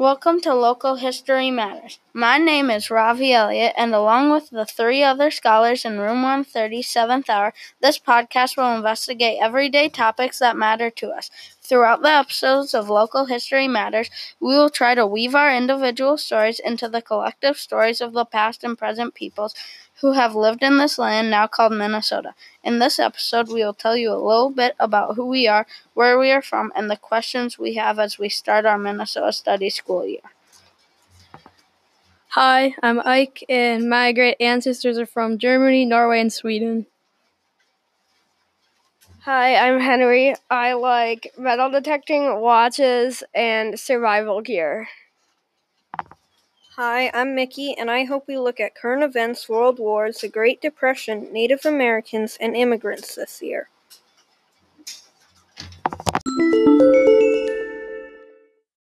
Welcome to Local History Matters. My name is Ravi Elliott, and along with the three other scholars in Room 137th Hour, this podcast will investigate everyday topics that matter to us. Throughout the episodes of Local History Matters, we will try to weave our individual stories into the collective stories of the past and present peoples who have lived in this land now called Minnesota. In this episode, we will tell you a little bit about who we are, where we are from, and the questions we have as we start our Minnesota Study school year. Hi, I'm Ike, and my great ancestors are from Germany, Norway, and Sweden. Hi, I'm Henry. I like metal detecting, watches, and survival gear. Hi, I'm Mickey, and I hope we look at current events, world wars, the Great Depression, Native Americans, and immigrants this year.